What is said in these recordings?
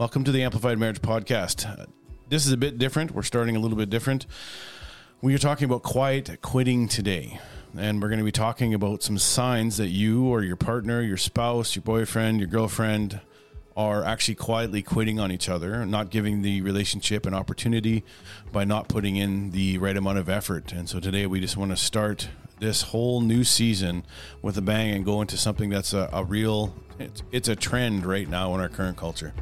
Welcome to the Amplified Marriage Podcast. This is a bit different. We're starting a little bit different. We are talking about quiet quitting today. And we're going to be talking about some signs that you or your partner, your spouse, your boyfriend, your girlfriend are actually quietly quitting on each other, not giving the relationship an opportunity by not putting in the right amount of effort. And so today we just want to start this whole new season with a bang and go into something that's a, a real, it's, it's a trend right now in our current culture.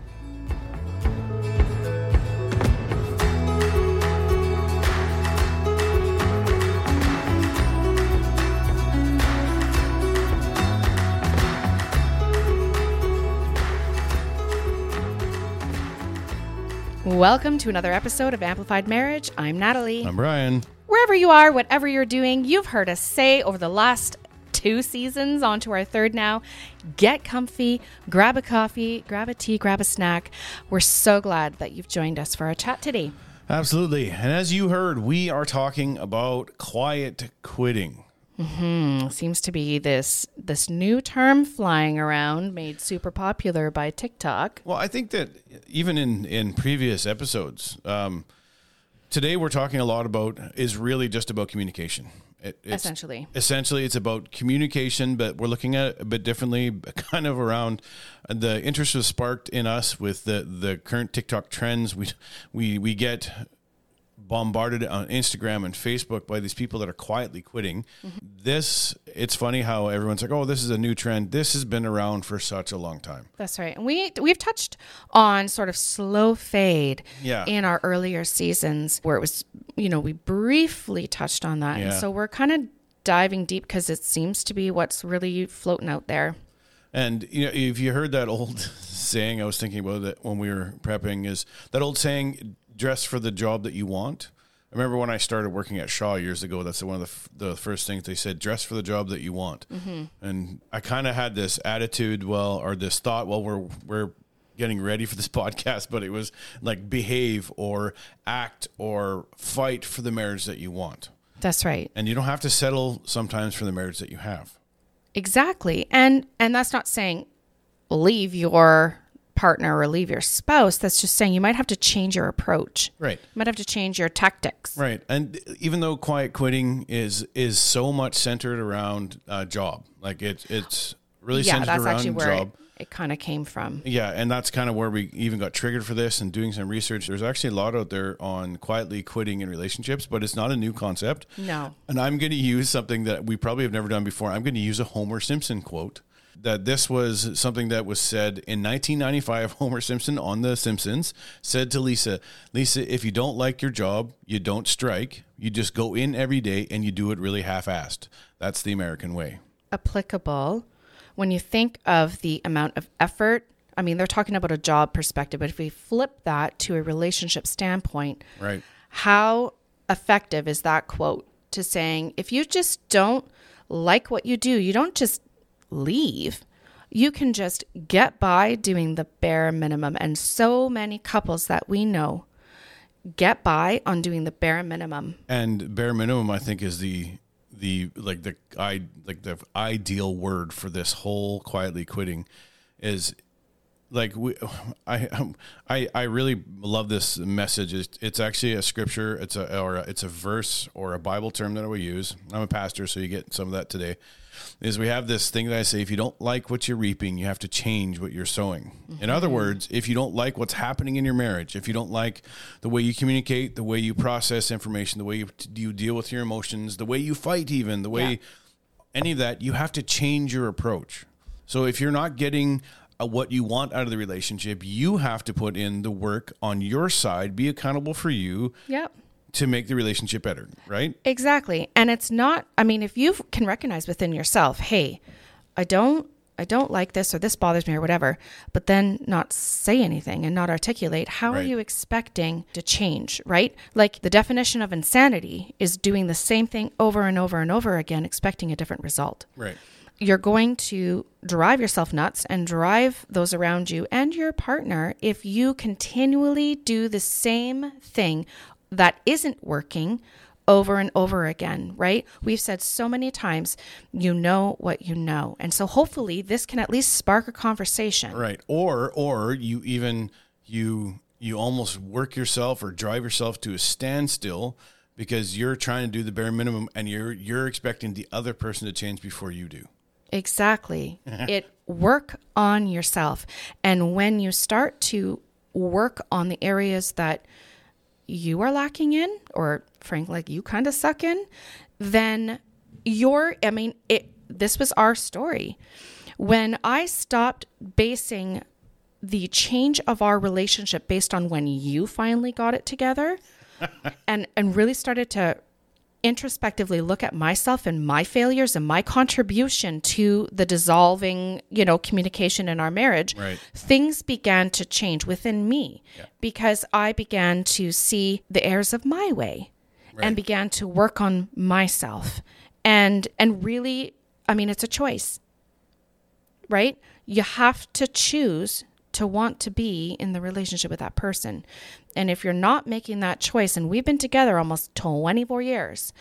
Welcome to another episode of Amplified Marriage. I'm Natalie. I'm Brian. Wherever you are, whatever you're doing, you've heard us say over the last two seasons, on to our third now get comfy, grab a coffee, grab a tea, grab a snack. We're so glad that you've joined us for our chat today. Absolutely. And as you heard, we are talking about quiet quitting. Seems to be this this new term flying around, made super popular by TikTok. Well, I think that even in in previous episodes, um, today we're talking a lot about is really just about communication. It, it's, Essentially. essentially, it's about communication, but we're looking at it a bit differently, kind of around the interest was sparked in us with the the current TikTok trends. We we we get bombarded on Instagram and Facebook by these people that are quietly quitting. Mm-hmm. This it's funny how everyone's like, "Oh, this is a new trend." This has been around for such a long time. That's right. And we we've touched on sort of slow fade Yeah. in our earlier seasons where it was, you know, we briefly touched on that. And so we're kind of diving deep because it seems to be what's really floating out there. And you know, if you heard that old saying, I was thinking about it when we were prepping, is that old saying, "Dress for the job that you want." I remember when I started working at Shaw years ago. That's one of the, f- the first things they said: "Dress for the job that you want." Mm-hmm. And I kind of had this attitude, well, or this thought, well, we're we're getting ready for this podcast, but it was like behave or act or fight for the marriage that you want, That's right. and you don't have to settle sometimes for the marriage that you have. Exactly. And and that's not saying leave your partner or leave your spouse. That's just saying you might have to change your approach. Right. You might have to change your tactics. Right, and even though quiet quitting is is so much centered around uh, job, like it it's really Yeah, centered that's around actually where job. it, it kind of came from. Yeah, and that's kind of where we even got triggered for this and doing some research. There's actually a lot out there on quietly quitting in relationships, but it's not a new concept. No. And I'm going to use something that we probably have never done before. I'm going to use a Homer Simpson quote. That this was something that was said in 1995. Homer Simpson on The Simpsons said to Lisa, Lisa, if you don't like your job, you don't strike. You just go in every day and you do it really half assed. That's the American way. applicable when you think of the amount of effort. I mean, they're talking about a job perspective, but if we flip that to a relationship standpoint, Right. how effective is that quote to saying, if you just don't like what you do, you don't just leave. You can just get by doing the bare minimum. And so many couples that we know get by on doing the bare minimum. And bare minimum, I think, is the the like the I like the ideal word for this whole quietly quitting is like we I I I really love this message. It's, it's actually a scripture. It's a or a, it's a verse or a Bible term that would use. I'm a pastor, so you get some of that today. Is we have this thing that I say: if you don't like what you're reaping, you have to change what you're sowing. In other words, if you don't like what's happening in your marriage, if you don't like the way you communicate, the way you process information, the way you, you deal with your emotions, the way you fight, even the way Yeah. any of that, you have to change your approach. So if you're not getting uh, what you want out of the relationship, you have to put in the work on your side, be accountable for you Yep. To make the relationship better, right? Exactly. And it's not I mean if you can recognize within yourself, hey, I don't I don't like this or this bothers me or whatever, but then not say anything and not articulate, how are you expecting to change, right? Like the definition of insanity is doing the same thing over and over and over again expecting a different result Right. you're going to drive yourself nuts and drive those around you and your partner if you continually do the same thing that isn't working over and over again, right? We've said so many times, you know what you know. And so hopefully this can at least spark a conversation. Right. Or or you even you you almost work yourself or drive yourself to a standstill because you're trying to do the bare minimum and you're you're expecting the other person to change before you do. Exactly. it work on yourself. And when you start to work on the areas that you are lacking in or frankly like you kind of suck in, then you're I mean it this was our story. When I stopped basing the change of our relationship based on when you finally got it together and and really started to introspectively look at myself and my failures and my contribution to the dissolving, you know, communication in our marriage, Right. things began to change within me because I began to see the errors of my way and began to work on myself. And and really, I mean, it's a choice. Right? You have to choose to want to be in the relationship with that person. And if you're not making that choice, and we've been together almost 24 years,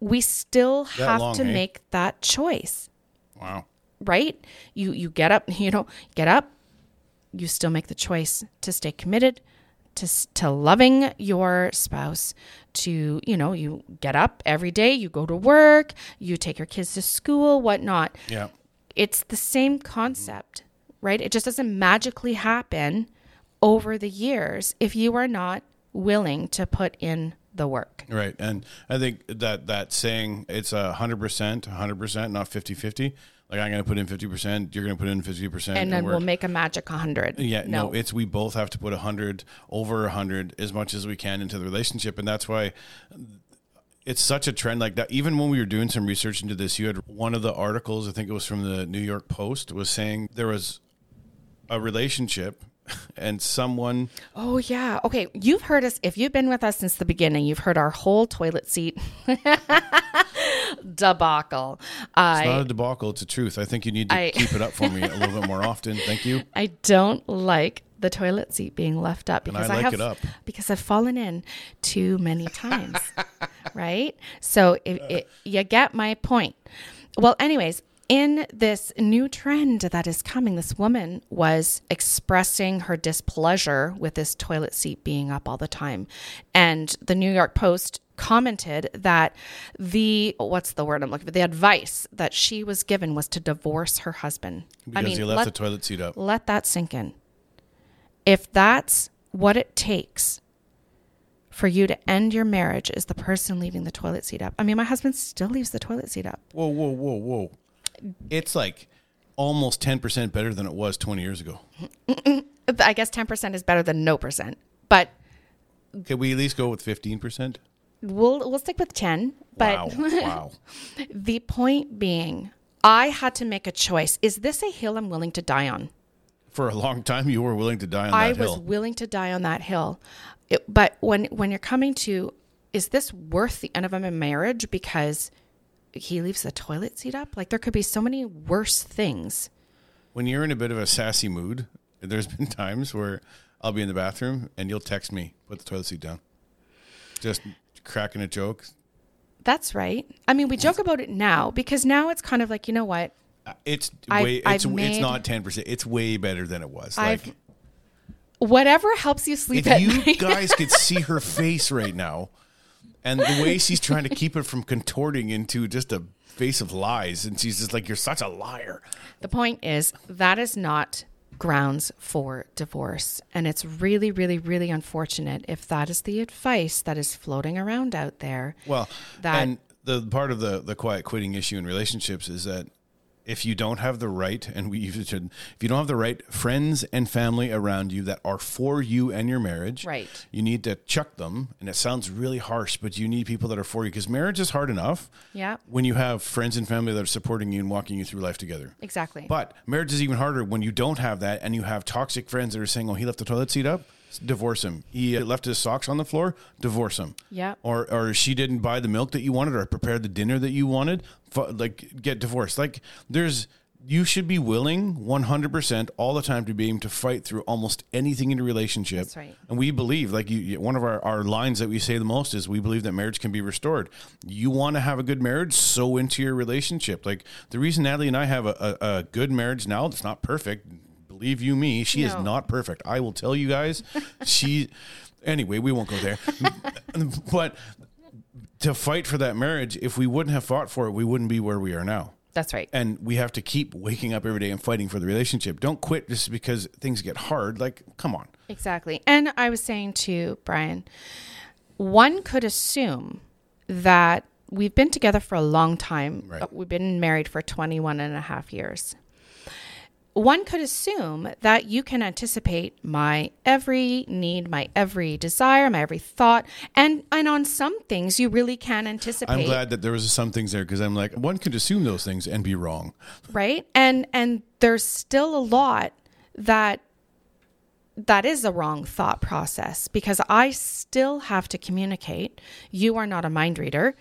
we still have long, to eh? make that choice, Wow. right? You you get up, you know, get up, you still make the choice to stay committed to to loving your spouse to you know you get up every day you go to work you take your kids to school whatnot Yeah. it's the same concept, right? It just doesn't magically happen over the years if you are not willing to put in the work. Right. And I think that that saying it's a hundred percent, hundred percent, not 50-50. Like I'm going to put in 50%, you're going to put in 50%. And then we're- we'll make a magic 100. Yeah, no. it's we both have to put a hundred over a hundred as much as we can into the relationship, and that's why it's such a trend like that. Even when we were doing some research into this, you had one of the articles, I think it was from the New York Post, was saying there was a relationship and someone Oh, yeah. Okay. You've heard us, if you've been with us since the beginning, you've heard our whole toilet seat debacle. it's I, not a debacle, it's a truth. I think you need to I- keep it up for me a little bit more often. Thank you. I don't like the toilet seat being left up I because like have because I've fallen in too many times, right? So it, it, you get my point. Well, anyways, in this new trend that is coming, this woman was expressing her displeasure with this toilet seat being up all the time, and the New York Post commented that the what's the word I'm looking for the advice that she was given was to divorce her husband. Because he left let- the toilet seat up. let that sink in. If that's what it takes for you to end your marriage is the person leaving the toilet seat up. I mean, my husband still leaves the toilet seat up. Whoa, whoa, whoa, whoa. It's like almost 10% better than it was 20 years ago. I guess 10% is better than no percent. But Can we at least go with 15%? we'll we'll stick with 10, but wow. wow. the point being I had to make a choice. Is this a hill I'm willing to die on? For a long time, you were willing to die on I that was willing to die on that hill. It, but when when you're coming to, is this worth the end of a marriage because he leaves the toilet seat up? Like there could be so many worse things. when you're in a bit of a sassy mood, there's been times where I'll be in the bathroom and you'll text me, put the toilet seat down. Just cracking a joke. That's right. I mean, we joke about it now because now it's kind of like you know what? Uh, It's I've- way I've it's it's not 10%. It's way better than it was. I've Like Whatever helps you sleep if you night. guys could see her face right now and the way she's trying to keep it from contorting into just a face of lies and she's just like you're such a liar. The point is that is not grounds for divorce. And it's really, really, really unfortunate if that is the advice that is floating around out there. Well, That- and the part of the the quiet quitting issue in relationships is that if you don't have the right, and we should, if you don't have the right friends and family around you that are for you and your marriage, Right. you need to chuck them. And it sounds really harsh, but you need people that are for you because marriage is hard enough. Yeah. When you have friends and family that are supporting you and walking you through life together. Exactly. But marriage is even harder when you don't have that and you have toxic friends that are saying, "Oh, he left the toilet seat up." Divorce him. He uh, left his socks on the floor. Divorce him. Yeah. Or or she didn't buy the milk that you wanted or prepared the dinner that you wanted. Like get divorced. Like there's you should be willing 100% all the time to be able to fight through almost anything in a relationship. That's right. And we believe, like you, one of our, our lines that we say the most is we believe that marriage can be restored. You want to have a good marriage, so into your relationship. Like the reason Natalie and I have a, a, a good marriage now, it's not perfect. Believe you me, she is not perfect. I will tell you guys, she. Anyway, we won't go there. but to fight for that marriage, if we wouldn't have fought for it, we wouldn't be where we are now. That's right. And we have to keep waking up every day and fighting for the relationship. Don't quit just because things get hard. Like, come on. Exactly. And I was saying to Brian, one could assume that we've been together for a long time. Right. We've been married for 21 and a half years. One could assume that you can anticipate my every need, my every desire, my every thought, and and on some things you really can anticipate. I'm glad that there was some things there because I'm like, one could assume those things and be wrong. right and and there's still a lot that that is a wrong thought process because i still have to communicate you are not a mind reader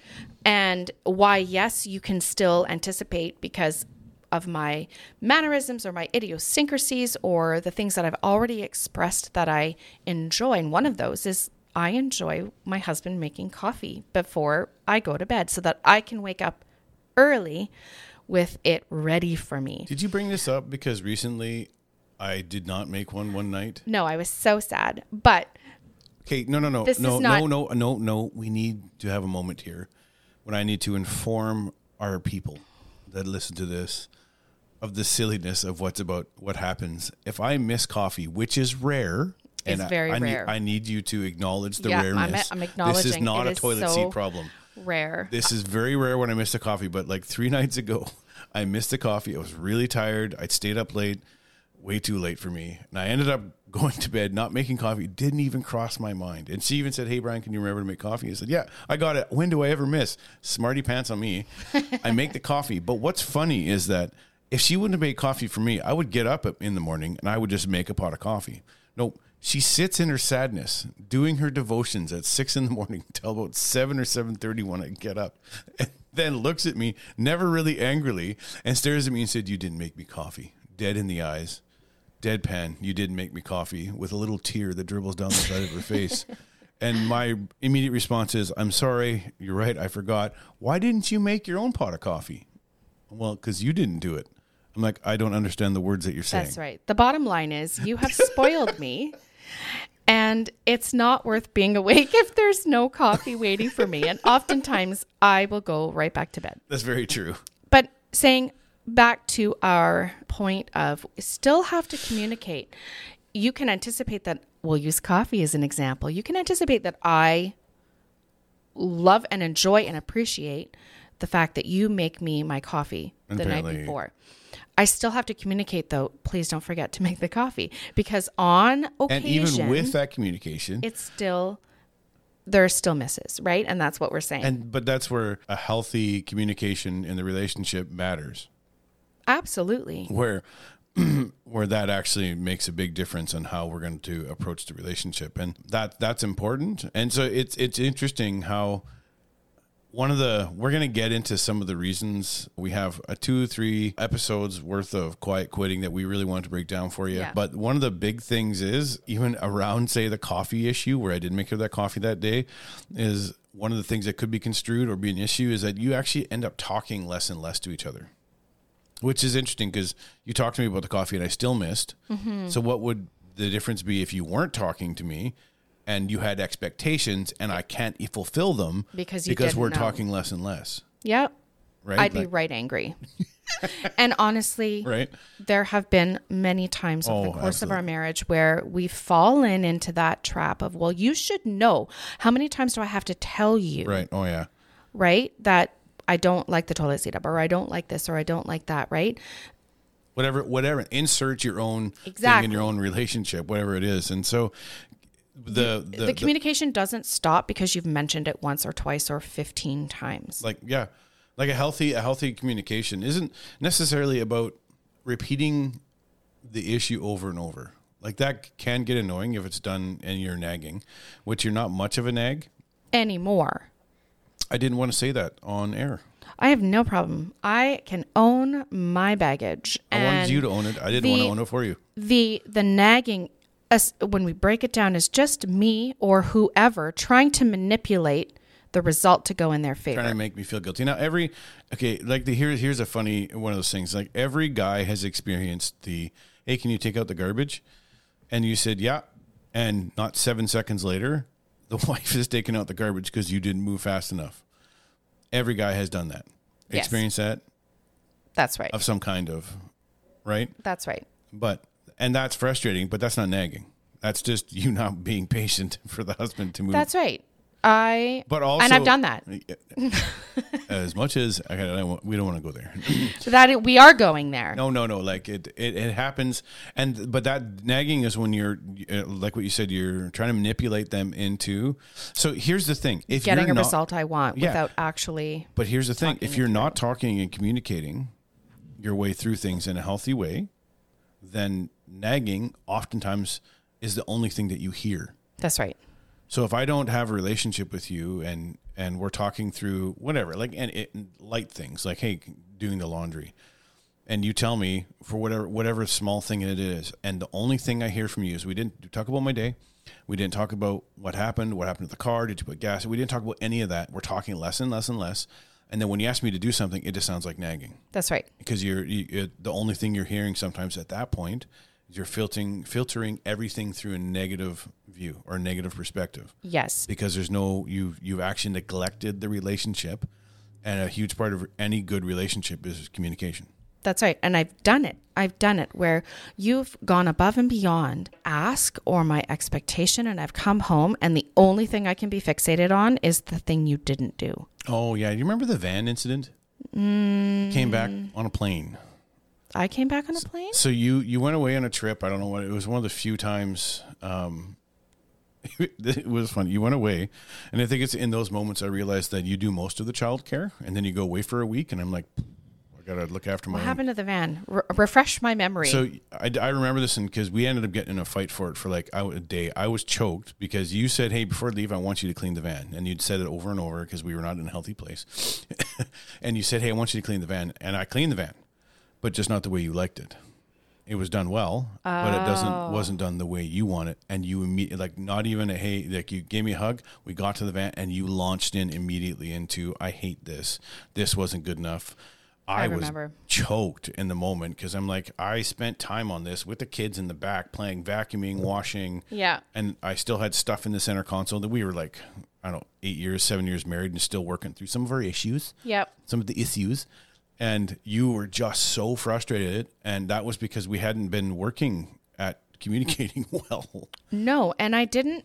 and why yes you can still anticipate because of my mannerisms or my idiosyncrasies or the things that I've already expressed that I enjoy. And one of those is I enjoy my husband making coffee before I go to bed so that I can wake up early with it ready for me. Did you bring this up because recently I did not make one one night? No, I was so sad. But Okay, no, no, no, This no, is not- no, no, no, no. We need to have a moment here when I need to inform our people that listen to this of the silliness of what's about what happens if I miss coffee, which is rare. It's I- very I, rare. Need, I need you to acknowledge the Yeah, I'm- rareness. I'm This is not a is toilet so- seat problem. rare. This is very rare when I miss a coffee, but like three nights ago, I missed a coffee. I was really tired. I'd stayed up late, way too late for me. And I ended up going to bed, not making coffee. Didn't even cross my mind. And she even said, Hey, Brian, can you remember to make coffee? I said, Yeah, I got it. When do I ever miss? Smarty pants on me. I make the coffee. But what's funny is that if she wouldn't have made coffee for me, I would get up in the morning and I would just make a pot of coffee. Nope. She sits in her sadness, doing her devotions at six in the morning till about seven or seven thirty when I get up, and then looks at me, never really angrily, and stares at me and said, "You didn't make me coffee." Dead in the eyes, deadpan. You didn't make me coffee, with a little tear that dribbles down the side of her face. And my immediate response is, "I'm sorry. You're right. I forgot. Why didn't you make your own pot of coffee?" Well, because you didn't do it. I'm like, I don't understand the words that you're saying. That's right. The bottom line is you have spoiled me. And it's not worth being awake if there's no coffee waiting for me. And oftentimes I will go right back to bed. That's very true. But saying back to our point of still have to communicate, you can anticipate that we'll use coffee as an example. You can anticipate that I love and enjoy and appreciate the fact that you make me my coffee the night before. I still have to communicate though, please don't forget to make the coffee because on occasion, And even with that communication, it's still there are still misses, right? And that's what we're saying. and but that's where a healthy communication in the relationship matters. Absolutely. Where where that actually makes a big difference on how we're going to approach the relationship, and that that's important. And so it's it's interesting how one of the we're going to get into some of the reasons we have a two three episodes worth of quiet quitting that we really want to break down for you Yeah. but one of the big things is even around say the coffee issue where i didn't make her that coffee that day is one of the things that could be construed or be an issue is that you actually end up talking less and less to each other which is interesting because you talked to me about the coffee and i still missed Mm-hmm. so what would the difference be if you weren't talking to me and you had expectations and i can't fulfill them Because you because we're know. talking less and less Yep. right I'd be right angry. and honestly, right there have been many times over Oh, the course of our marriage where we've fallen into that trap of, well, you should know. How many times do I have to tell you, right oh yeah right, that I don't like the toilet seat up or I don't like this or I don't like that, right? whatever whatever insert your own thing in your own relationship whatever it is and so the the, The, the- communication doesn't stop because you've mentioned it once or twice or 15 times. like yeah like a healthy a healthy communication isn't necessarily about repeating the issue over and over like that can get annoying if it's done and you're nagging which you're not much of a nag Anymore. i didn't want to say that on air I have no problem. I can own my baggage. i wanted you to own it i didn't want to own it for you the the nagging us when we break it down is just me or whoever trying to manipulate the result to go in their favor. trying to make me feel guilty. Now every okay, like the here here's a funny one of those things. Like every guy has experienced the "Hey, can you take out the garbage?" And you said, "Yeah." And not 7 seconds later, the wife is taking out the garbage because you didn't move fast enough. Every guy has done that. Yes. Experienced that That's right. of some kind of, right? That's right. But and that's frustrating, but that's not nagging. That's just you not being patient for the husband to move. That's right. I but also, and I've done that. as much as I, I don't, we don't want to go there. That it, we are going there. no, no, no. Like it, it, it happens, and but that nagging is when you're uh, like what you said. You're trying to manipulate them into. So here's the thing: if Getting you're a not, result I want Yeah. without actually But here's the thing: if you're not talking and communicating your way through things in a healthy way, then nagging oftentimes is the only thing that you hear. That's right. So if I don't have a relationship with you and and we're talking through whatever, like and it, light things, like hey, doing the laundry, and you tell me for whatever whatever small thing it is, and the only thing I hear from you is we didn't talk about my day, we didn't talk about what happened, what happened to the car, did you put gas? We didn't talk about any of that. We're talking less and less and less, and then when you ask me to do something, it just sounds like nagging That's right. because you're you, it, the only thing you're hearing sometimes at that point you're filtering filtering everything through a negative view or a negative perspective Yes. because there's no you you've actually neglected the relationship and a huge part of any good relationship is communication That's right. And I've done it. I've done it where you've gone above and beyond ask or my expectation and I've come home and the only thing I can be fixated on is the thing you didn't do. oh yeah you remember the van incident mm. came back on a plane I came back on a plane? so you you went away on a trip i don't know what it was one of the few times um it was fun you went away and i think it's in those moments i realized that you do most of the child care and then you go away for a week and i'm like i gotta look after my What own happened to the van? Re- refresh my memory. So I, I remember this and because we ended up getting in a fight for it for like a a day. I was choked because you said, "Hey, before I leave, I want you to clean the van," and you'd said it over and over because we were not in a healthy place. and you said, "Hey, I want you to clean the van," and I cleaned the van, but just not the way you liked it. It was done well, but it doesn't oh. wasn't done the way you want it. And you immediately like not even a hey, like you gave me a hug. We got to the van, and you launched in immediately into I hate this. This wasn't good enough. I, was choked in the moment because I'm like, I spent time on this with the kids in the back playing, vacuuming, washing. Yeah. And I still had stuff in the center console that we were like, I don't know, eight years, seven years married and still working through some of our issues, yep. some of the issues. And you were just so frustrated. And that was because we hadn't been working at communicating well. No, and I didn't.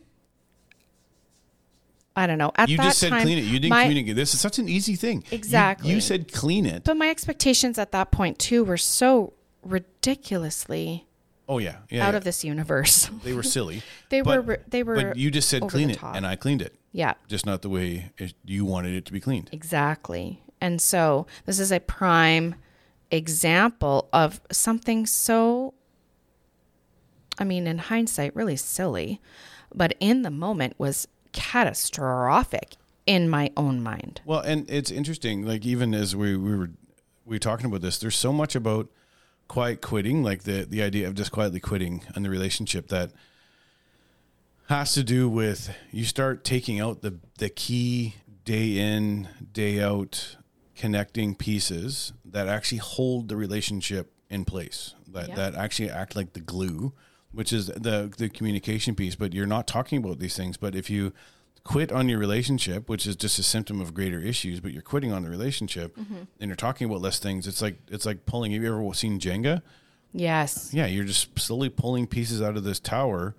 I don't know. At You just said time, clean it. You didn't my- communicate. This is such an easy thing. Exactly. You, said clean it. But my expectations at that point too were so ridiculously Oh, yeah. yeah out yeah. of this universe. They were silly. They But- were. They were. But you just said clean it, top. and I cleaned it. yeah. just not the way it, you wanted it to be cleaned. Exactly. And so this is a prime example of something so, I mean, in hindsight, really silly, but in the moment was catastrophic in my own mind. Well, and it's interesting. Like even as we, we were we were talking about this, there's so much about quiet quitting, like the the idea of just quietly quitting in the relationship that has to do with you start taking out the the key day in day out connecting pieces that actually hold the relationship in place that Yeah. that actually act like the glue which is the the communication piece but you're not talking about these things but if you quit on your relationship which is just a symptom of greater issues but you're quitting on the relationship mm-hmm. and you're talking about less things it's like it's like pulling have you ever seen jenga Yes. yeah you're just slowly pulling pieces out of this tower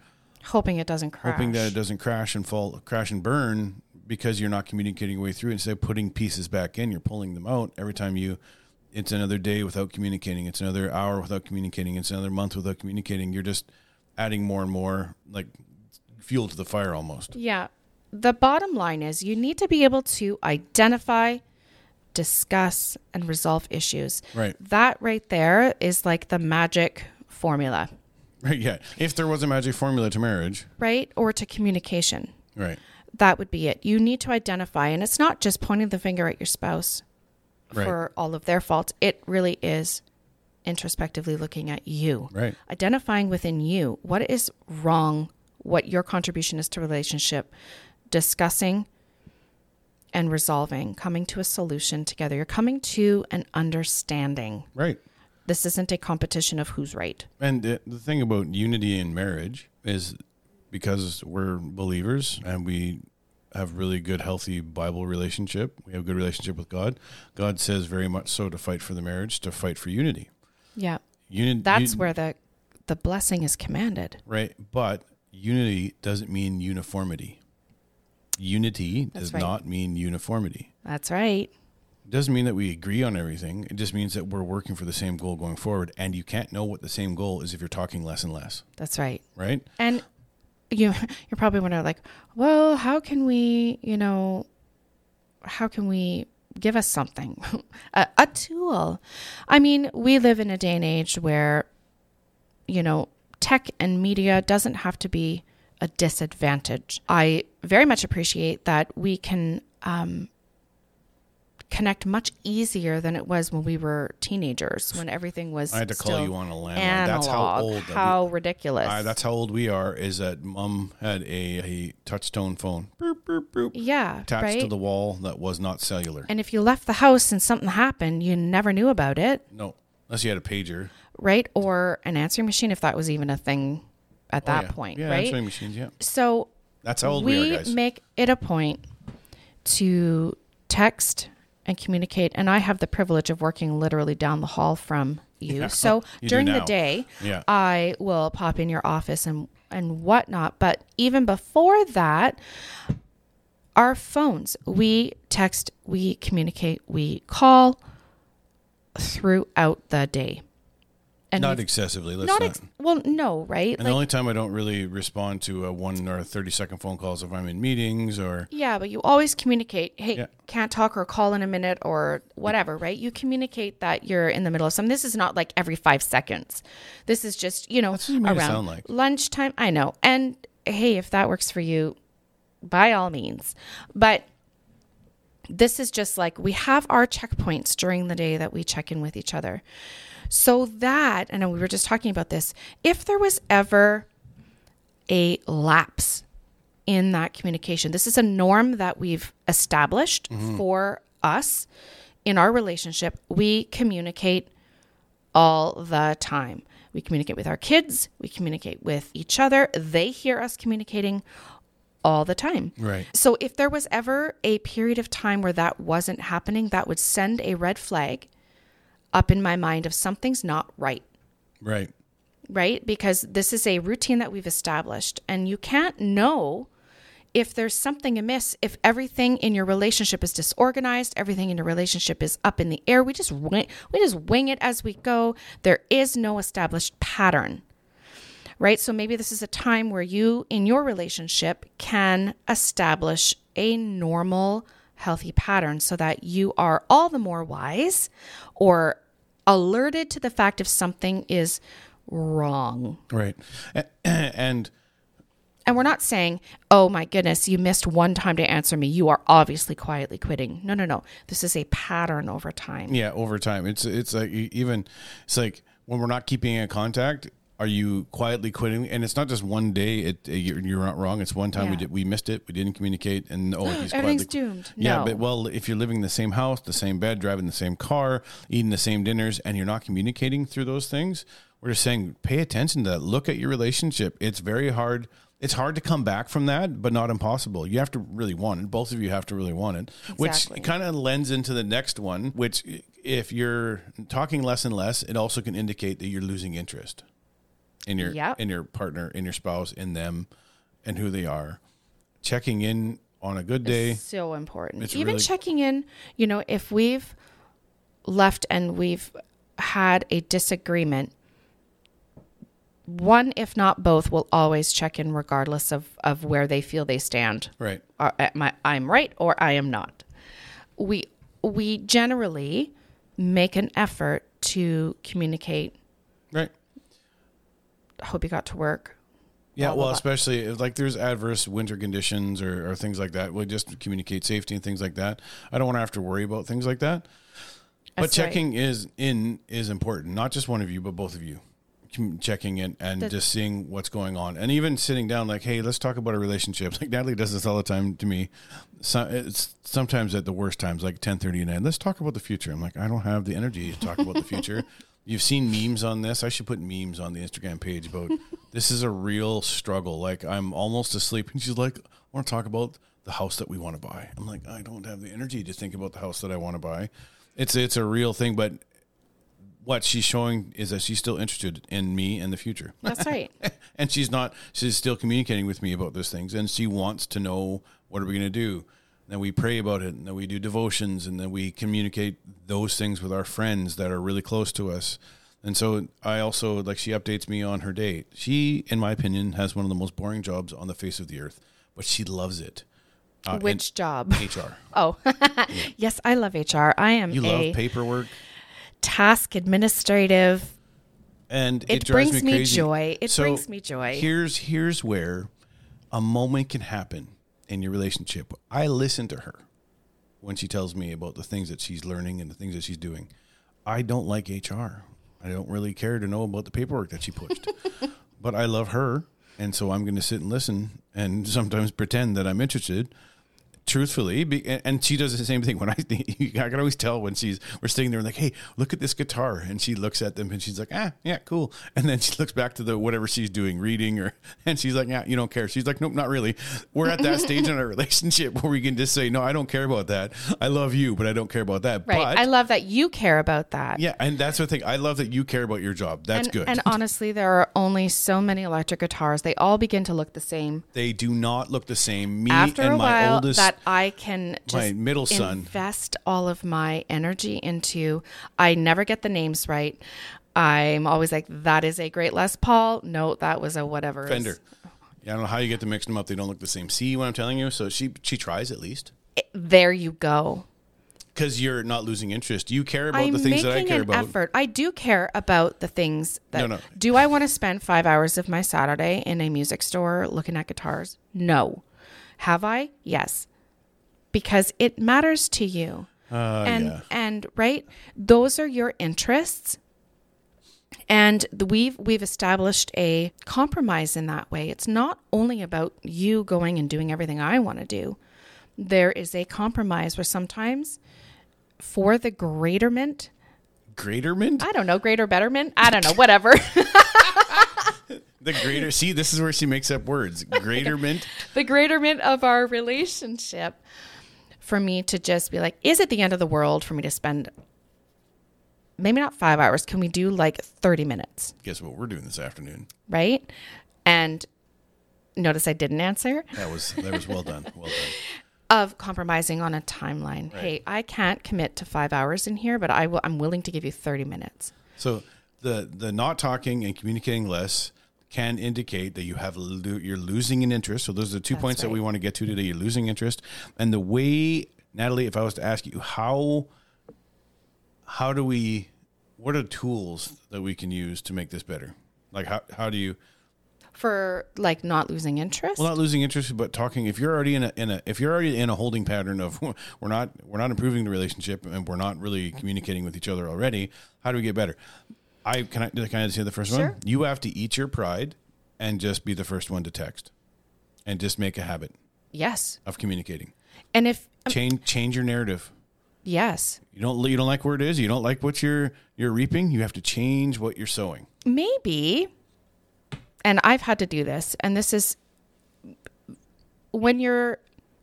Hoping it doesn't crash. hoping that it doesn't crash and fall, crash and burn because you're not communicating your way through. Instead of putting pieces back in, you're pulling them out every time you. It's another day without communicating. It's another hour without communicating. It's another month without communicating. You're just adding more and more like fuel to the fire almost. Yeah. The bottom line is you need to be able to identify, discuss, and resolve issues. Right. That right there is like the magic formula, Right. Yeah. If there was a magic formula to marriage, right? Or to communication. right. That would be it. You need to identify, and it's not just pointing the finger at your spouse Right. for all of their faults. It really is introspectively looking at you, Right. identifying within you what is wrong, what your contribution is to relationship, discussing and resolving, coming to a solution together. You're coming to an understanding. Right. This isn't a competition of who's right. And the, the thing about unity in marriage is because we're believers and we have really good, healthy Bible relationship. We have a good relationship with God. God says very much so to fight for the marriage, to fight for unity. Yeah. Unity. That's where the the blessing is commanded. right. But unity doesn't mean uniformity. Unity That's does right. not mean uniformity. That's right. It doesn't mean that we agree on everything. It just means that we're working for the same goal going forward. And you can't know what the same goal is if you're talking less and less, That's right. right? And you you're probably wondering like, well, how can we, you know, how can we give us something? a, a tool. I mean, we live in a day and age where you know, tech and media doesn't have to be a disadvantage. I very much appreciate that we can um, connect much easier than it was when we were teenagers, when everything was. I had to call you on a landline. Analog. That's how old. that we- How ridiculous. Uh, that's how old we are. Is that mom had a, a touchstone phone boop, boop, boop, yeah, attached right. to the wall that was not cellular. and if you left the house and something happened, you never knew about it, no, unless you had a pager. right? Or an answering machine, if that was even a thing at Oh, that yeah. point, yeah, right? answering machines. Yeah, So that's how old we, we are, guys. make it a point to text and communicate and i have the privilege of working literally down the hall from you. Yeah, so oh, you during the day yeah, i will pop in your office and and whatnot but even before that our phones we text we communicate we call throughout the day and not excessively. Let's not not. well no right and the only time I don't really respond to a one or thirty second phone calls if I'm in meetings or Yeah, but you always communicate, hey, Yeah. can't talk or call in a minute or whatever, right? You communicate that you're in the middle of something. This is not like every five seconds. This is just, you know, That's what you around like. lunchtime. I know. And hey, if that works for you, by all means. But this is just like we have our checkpoints during the day that we check in with each other. So that, and we were just talking about this, if there was ever a lapse in that communication, this is a norm that we've established mm-hmm. for us in our relationship. We communicate all the time. We communicate with our kids, we communicate with each other. They hear us communicating all the time. right. So if there was ever a period of time where that wasn't happening, that would send a red flag up in my mind of something's not right, Right. right? Because this is a routine that we've established and you can't know if there's something amiss, if everything in your relationship is disorganized, everything in your relationship is up in the air, we just wing, we just wing it as we go. There is no established pattern right? So maybe this is a time where you, in your relationship, can establish a normal, healthy pattern so that you are all the more wise or alerted to the fact if something is wrong. Right. And And we're not saying, oh my goodness, you missed one time to answer me. You are obviously quietly quitting. No, no, no. This is a pattern over time. Yeah, over time. It's it's like even it's like when we're not keeping in contact. Are you quietly quitting? And it's not just one day. It you're, you're not wrong. It's one time we did we missed it. We didn't communicate, and oh, he's Everything's quietly. doomed. Yeah, No. but well, if you're living in the same house, the same bed, driving the same car, eating the same dinners, and you're not communicating through those things, we're just saying pay attention to that. Look at your relationship. It's very hard. It's hard to come back from that, but not impossible. You have to really want it. Both of you have to really want it, Exactly. which kind of lends into the next one. Which, if you're talking less and less, it also can indicate that you're losing interest in your Yep. in your partner, in your spouse, in them, and who they are. Checking in on a good day. so important. It's Even really- checking in, you know, if we've left and we've had a disagreement, one, if not both, will always check in regardless of, of where they feel they stand. Right. I, uh, I'm right or I am not. We we generally make an effort to communicate. Right. Hope you got to work. Yeah, well, especially if like there's adverse winter conditions or, or things like that. We just communicate safety and things like that. I don't want to have to worry about things like that. But That's right. checking is in is important. Not just one of you, but both of you. Checking in and The- just seeing what's going on, and even sitting down, like, "Hey, let's talk about our relationship." Like Natalie does this all the time to me. So, it's sometimes at the worst times, like ten thirty at night. Let's talk about the future. I'm like, I don't have the energy to talk about the future. You've seen memes on this. I should put memes on the Instagram page about this is a real struggle. Like I'm almost asleep and she's like, I want to talk about the house that we want to buy. I'm like, I don't have the energy to think about the house that I want to buy. It's it's a real thing, but what she's showing is that she's still interested in me and the future. That's right. and she's not she's still communicating with me about those things and she wants to know what are we going to do then we pray about it and then we do devotions and then we communicate those things with our friends that are really close to us and so i also like she updates me on her date she in my opinion has one of the most boring jobs on the face of the earth but she loves it uh, Which job? hr Oh, yes, I love HR. I am you love paperwork task administrative. and it, It, brings me me, joy. It So brings me joy. Here's here's where a moment can happen in your relationship. I listen to her when she tells me about the things that she's learning and the things that she's doing. I don't like HR. I don't really care to know about the paperwork that she pushed. but I love her, and so I'm going to sit and listen and sometimes pretend that I'm interested. Truthfully, be, and- she does the same thing when I. Think I can always tell when she's we're sitting there and like, hey, look at this guitar, and she looks at them and she's like, ah, yeah, cool, and then she looks back to the whatever she's doing, reading, or and she's like, yeah, you don't care. She's like, nope, not really. We're at that stage in our relationship where we can just say, no, I don't care about that. I love you, but I don't care about that. right. But I love that you care about that. yeah, and that's the thing. I love that you care about your job. That's and, good. And honestly, there are only so many electric guitars. They all begin to look the same. they do not look the same. Me After and my while, oldest I can my middle son. invest all of my energy into. I never get the names right. I'm always like, that is a great Les Paul. No, that was a whatever. Fender. Yeah, I don't know how you get to mix them up. They don't look the same. See what I'm telling you? So she she tries at least eh, There you go. because you're not losing interest. You care about I'm the things that I care an about. effort. I do care about the things that. No, no. Do I want to spend five hours of my Saturday in a music store looking at guitars? No. Have I? Yes. Because it matters to you. Uh, and yeah. and right, those are your interests. And the, we've we've established a compromise in that way. It's not only about you going and doing everything I want to do. There is a compromise where sometimes for the greaterment Greaterment? I don't know, greater betterment. I don't know, whatever. The greater. See, this is where she makes up words. Greaterment. the greaterment of our relationship. For me to just be like, is it the end of the world for me to spend maybe not five hours? Can we do like 30 minutes? Guess what we're doing this afternoon? Right? And notice I didn't answer That was that was well done. Well done. of compromising on a timeline. Hey, I can't commit to five hours in here, but I will, I'm willing to give you 30 minutes. So the the not talking and communicating less can indicate that you have lo- you're losing an interest. So those are the two That's points that we want to get to today. You're losing interest, and the way Natalie, if I was to ask you how how do we what are tools that we can use to make this better? Like how how do you For like not losing interest. well not losing interest but talking if you're already in a in a if you're already in a holding pattern of we're not we're not improving the relationship and we're not really communicating with each other already how do we get better i can i can i say the first Sure. one you have to eat your pride and just be the first one to text and just make a habit yes. of communicating. And if, um, change change your narrative. Yes, you don't you don't like where it is. You don't like what you're you're reaping. You have to change what you're sowing. Maybe and i've had to do this and this is when you're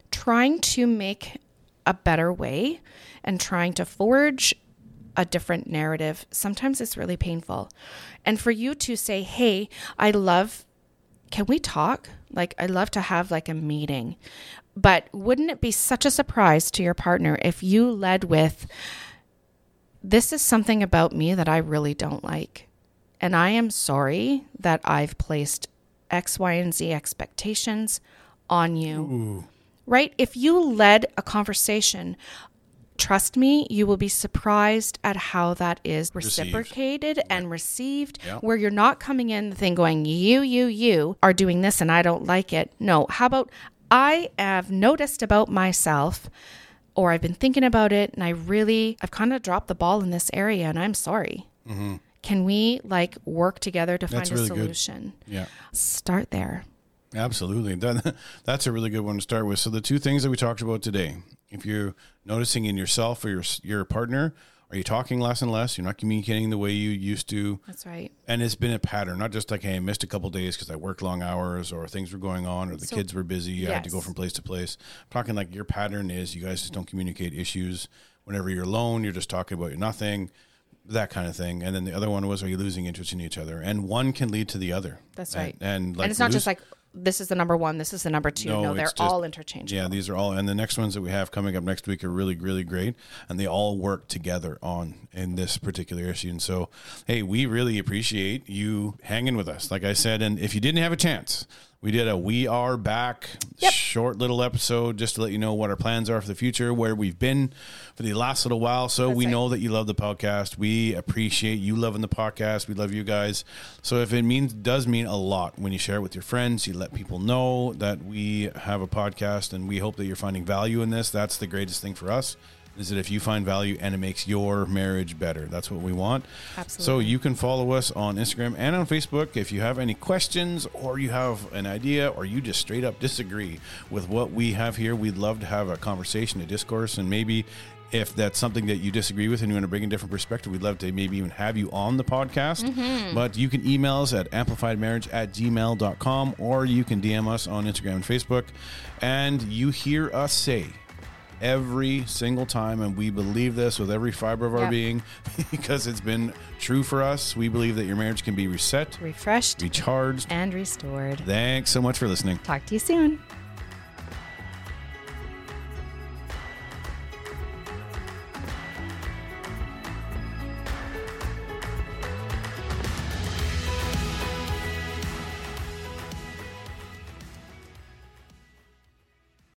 trying to make a better way and trying to forge a different narrative sometimes it's really painful and for you to say hey i love can we talk like i love to have like a meeting but wouldn't it be such a surprise to your partner if you led with this is something about me that I really don't like. And I am sorry that I've placed X, Y, and Z expectations on you. Right? If you led a conversation, trust me, you will be surprised at how that is Received. reciprocated and received, Yeah. where you're not coming in the thing going, you, you, you are doing this and I don't like it. No, how about I have noticed about myself or I've been thinking about it and I really, I've kind of dropped the ball in this area and I'm sorry. Can we like work together to Mm-hmm. That's find really a good. solution? yeah Start there. Absolutely. That, that's a really good one to start with. So the two things that we talked about today, if you're noticing in yourself or your your partner, Are you talking less and less? You're not communicating the way you used to. That's right. And it's been a pattern, not just like, hey, I missed a couple days because I worked long hours or things were going on or the So- kids were busy. I had to go from place to place. I'm talking like your pattern is you guys just don't communicate issues. Whenever you're alone, you're just talking about nothing, that kind of thing. And then the other one was, are you losing interest in each other? And one can lead to the other. That's And- right. And, like and it's not lose- just like this is the number one, this is the number two. No, No, they're just- all interchangeable. Yeah, these are all, and the next ones that we have coming up next week are really, really great, and they all work together on in this particular issue. And so, hey, we really appreciate you hanging with us. Like I said, and if you didn't have a chance, we did a "We Are Back" Yep. short little episode just to let you know what our plans are for the future, where we've been for the last little while. So That's we right. know that you love the podcast. We appreciate you loving the podcast. We love you guys. So if it means does mean a lot when you share it with your friends, you let people know that we have a podcast, and we hope that you're finding value in this. That's the greatest thing for us. Is that if you find value and it makes your marriage better? That's what we want. Absolutely. So you can follow us on Instagram and on Facebook if you have any questions or you have an idea or you just straight up disagree with what we have here. We'd love to have a conversation, a discourse, and maybe if that's something that you disagree with and you want to bring a different perspective, we'd love to maybe even have you on the podcast. Mm-hmm. But you can email us at amplifiedmarriage at gmail.com or you can DM us on Instagram and Facebook. And you hear us say, every single time, and we believe this with every fiber of our Yep. being because it's been true for us. We believe that your marriage can be reset, Refreshed recharged. and restored. Thanks so much for listening. Talk to you soon.